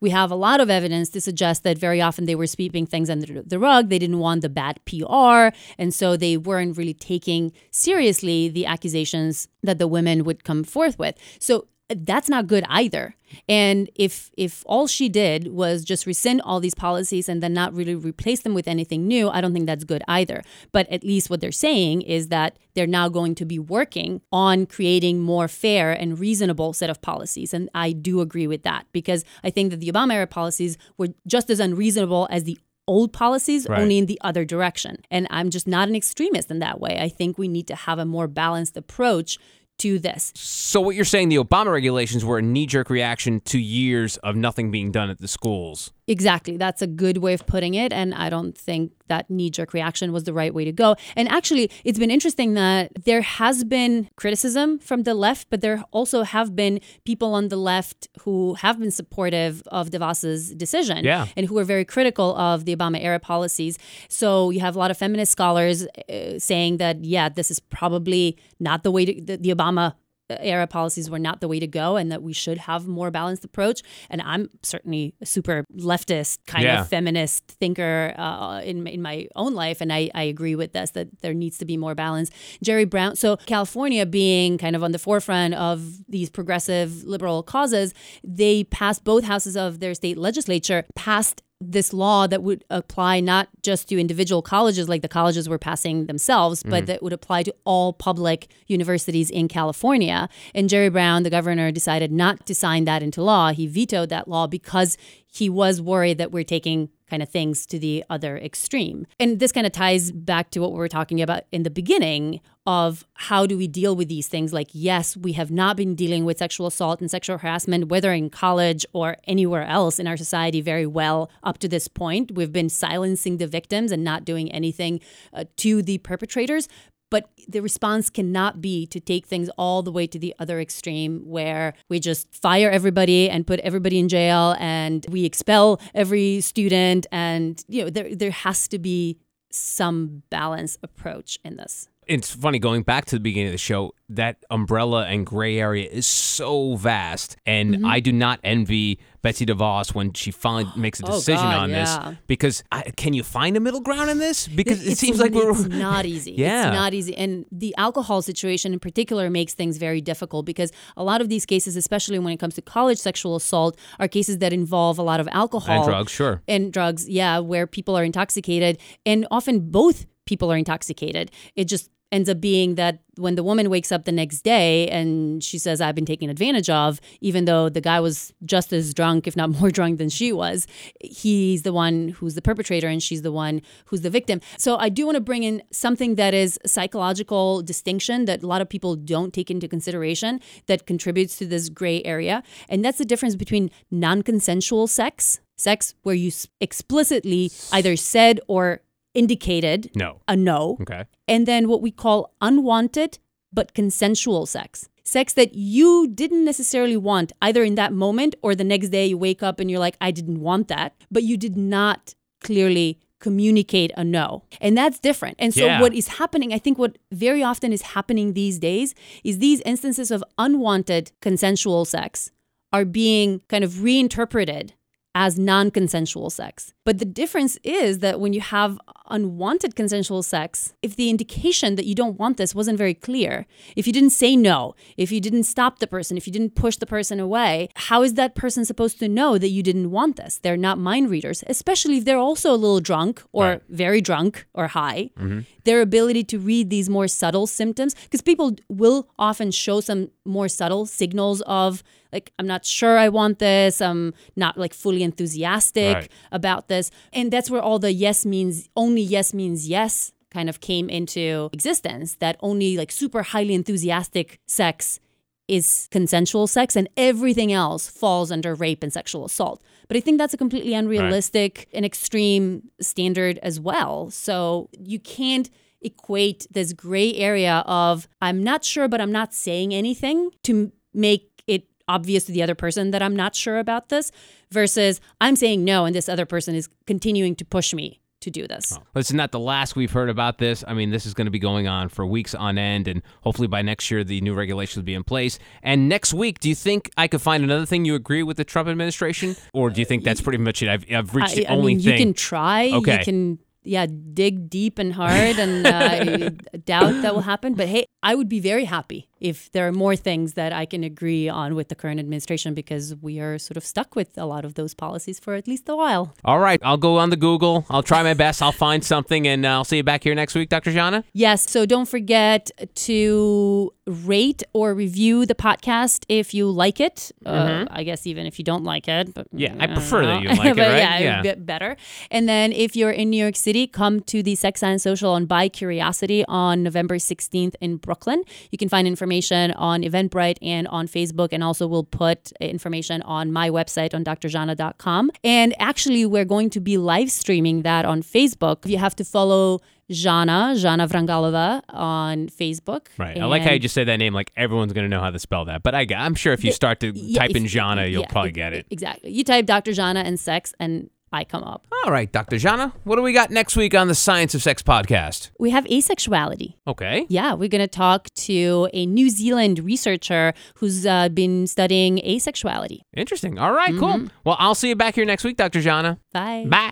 We have a lot of evidence to suggest that very often they were sweeping things under the rug. They didn't want the bad PR. And so they weren't really taking seriously the accusations that the women would come forth with. So that's not good either. And if if all she did was just rescind all these policies and then not really replace them with anything new, I don't think that's good either. But at least what they're saying is that they're now going to be working on creating more fair and reasonable set of policies. And I do agree with that because I think that the Obama era policies were just as unreasonable as the old policies Right. only in the other direction. And I'm just not an extremist in that way. I think we need to have a more balanced approach to this. So what you're saying, the Obama regulations were a knee-jerk reaction to years of nothing being done at the schools. Exactly. That's a good way of putting it. And I don't think that knee jerk reaction was the right way to go. And actually, it's been interesting that there has been criticism from the left, but there also have been people on the left who have been supportive of DeVos's decision Yeah. and who are very critical of the Obama era policies. So you have a lot of feminist scholars uh, saying that, yeah, this is probably not the way to, the, the Obama era policies were not the way to go and that we should have more balanced approach. And i'm certainly a super leftist kind Yeah. of feminist thinker uh, in, in my own life. And I, I agree with this that there needs to be more balance. Jerry brown so california being kind of on the forefront of these progressive liberal causes they passed both houses of their state legislature passed this law that would apply not just to individual colleges like the colleges were passing themselves, but mm. that would apply to all public universities in California. And Jerry Brown, the governor, decided not to sign that into law. He vetoed that law because he was worried that we're taking kind of things to the other extreme. And this kind of ties back to what we were talking about in the beginning of how do we deal with these things like yes, we have not been dealing with sexual assault and sexual harassment whether in college or anywhere else in our society very well up to this point. We've been silencing the victims and not doing anything uh, to the perpetrators. But the response cannot be to take things all the way to the other extreme where we just fire everybody and put everybody in jail and we expel every student. And, you know, there, there has to be some balance approach in this. It's funny going back to the beginning of the show. That umbrella and gray area is so vast, and Mm-hmm. I do not envy Betsy DeVos when she finally makes a Oh, decision God, on this. Because I, can you find a middle ground in this? Because it It's- seems like we're it's not easy. Yeah. It's not easy. And the alcohol situation in particular makes things very difficult because a lot of these cases, especially when it comes to college sexual assault, are cases that involve a lot of alcohol and drugs. Sure. and drugs, yeah, where people are intoxicated and often both people are intoxicated. It just ends up being that when the woman wakes up the next day and she says, I've been taken advantage of, even though the guy was just as drunk, if not more drunk than she was, he's the one who's the perpetrator and she's the one who's the victim. So I do want to bring in something that is psychological distinction that a lot of people don't take into consideration that contributes to this gray area. And that's the difference between non consensual sex, sex where you explicitly either said or indicated no. a no. Okay. And then what we call unwanted but consensual sex. Sex that you didn't necessarily want either in that moment or the next day you wake up and you're like, I didn't want that, but you did not clearly communicate a no. And that's different. And so Yeah. what is happening, I think what very often is happening these days is these instances of unwanted consensual sex are being kind of reinterpreted as non consensual sex. But the difference is that when you have unwanted consensual sex, if the indication that you don't want this wasn't very clear, if you didn't say no, if you didn't stop the person, if you didn't push the person away, how is that person supposed to know that you didn't want this? They're not mind readers, especially if they're also a little drunk or Right. very drunk or high. Mm-hmm. Their ability to read these more subtle symptoms, because people will often show some more subtle signals of, like, I'm not sure I want this, I'm not like fully enthusiastic Right. about this. And that's where all the yes means, only yes means yes kind of came into existence, that only like super highly enthusiastic sex is consensual sex and everything else falls under rape and sexual assault. But I think that's a completely unrealistic and extreme standard as well. So you can't equate this gray area of I'm not sure, but I'm not saying anything to make obvious to the other person that I'm not sure about this versus I'm saying no and this other person is continuing to push me to do this. Listen, not the last we've heard about this. I mean, this is going to be going on for weeks on end, and hopefully by next year the new regulations will be in place. And next week, do you think I could find another thing you agree with the Trump administration, or do you think that's pretty much it? I've, I've reached the I, I only mean, thing. you can try. Okay. You can, yeah, dig deep and hard, and uh, I doubt that will happen. But hey, I would be very happy if there are more things that I can agree on with the current administration because we are sort of stuck with a lot of those policies for at least a while. All right, I'll go on the Google. I'll try my best. I'll find something, and uh, I'll see you back here next week, Dr. Zhana. Yes, so don't forget to rate or review the podcast if you like it. Uh, I guess even if you don't like it, but Mm-hmm. Yeah, I don't prefer that you like it, right? Yeah, Yeah. a bit better. And then if you're in New York City, come to the Sex Science Social on Bi Curiosity on November 16th in Brooklyn. You can find information on Eventbrite and on Facebook, and also we'll put information on my website on drzhana.com. And actually, we're going to be live streaming that on Facebook. You have to follow Zhana, Zhana Vrangalova on Facebook. Right. I like how you just say that name like everyone's going to know how to spell that. But I, I'm sure if you start to Yeah, type if- in Zhana, you'll yeah, probably get it. Exactly. You type Dr. Zhana and sex, and I come up. All right, Dr. Zhana, what do we got next week on the Science of Sex podcast? We have asexuality. Okay. Yeah, we're going to talk to a New Zealand researcher who's uh, been studying asexuality. Interesting. All right, Mm-hmm. cool. Well, I'll see you back here next week, Dr. Zhana. Bye. Bye.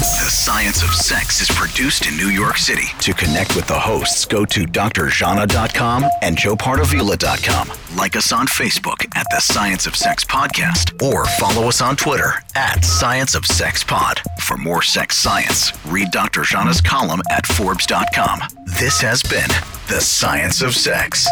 The Science of Sex is produced in New York City. To connect with the hosts, go to drzhana.com and joepardavila.com. Like us on Facebook at The Science of Sex Podcast or follow us on Twitter at Science of Sex Pod. For more sex science, read Dr. Zhana's column at Forbes.com. This has been The Science of Sex.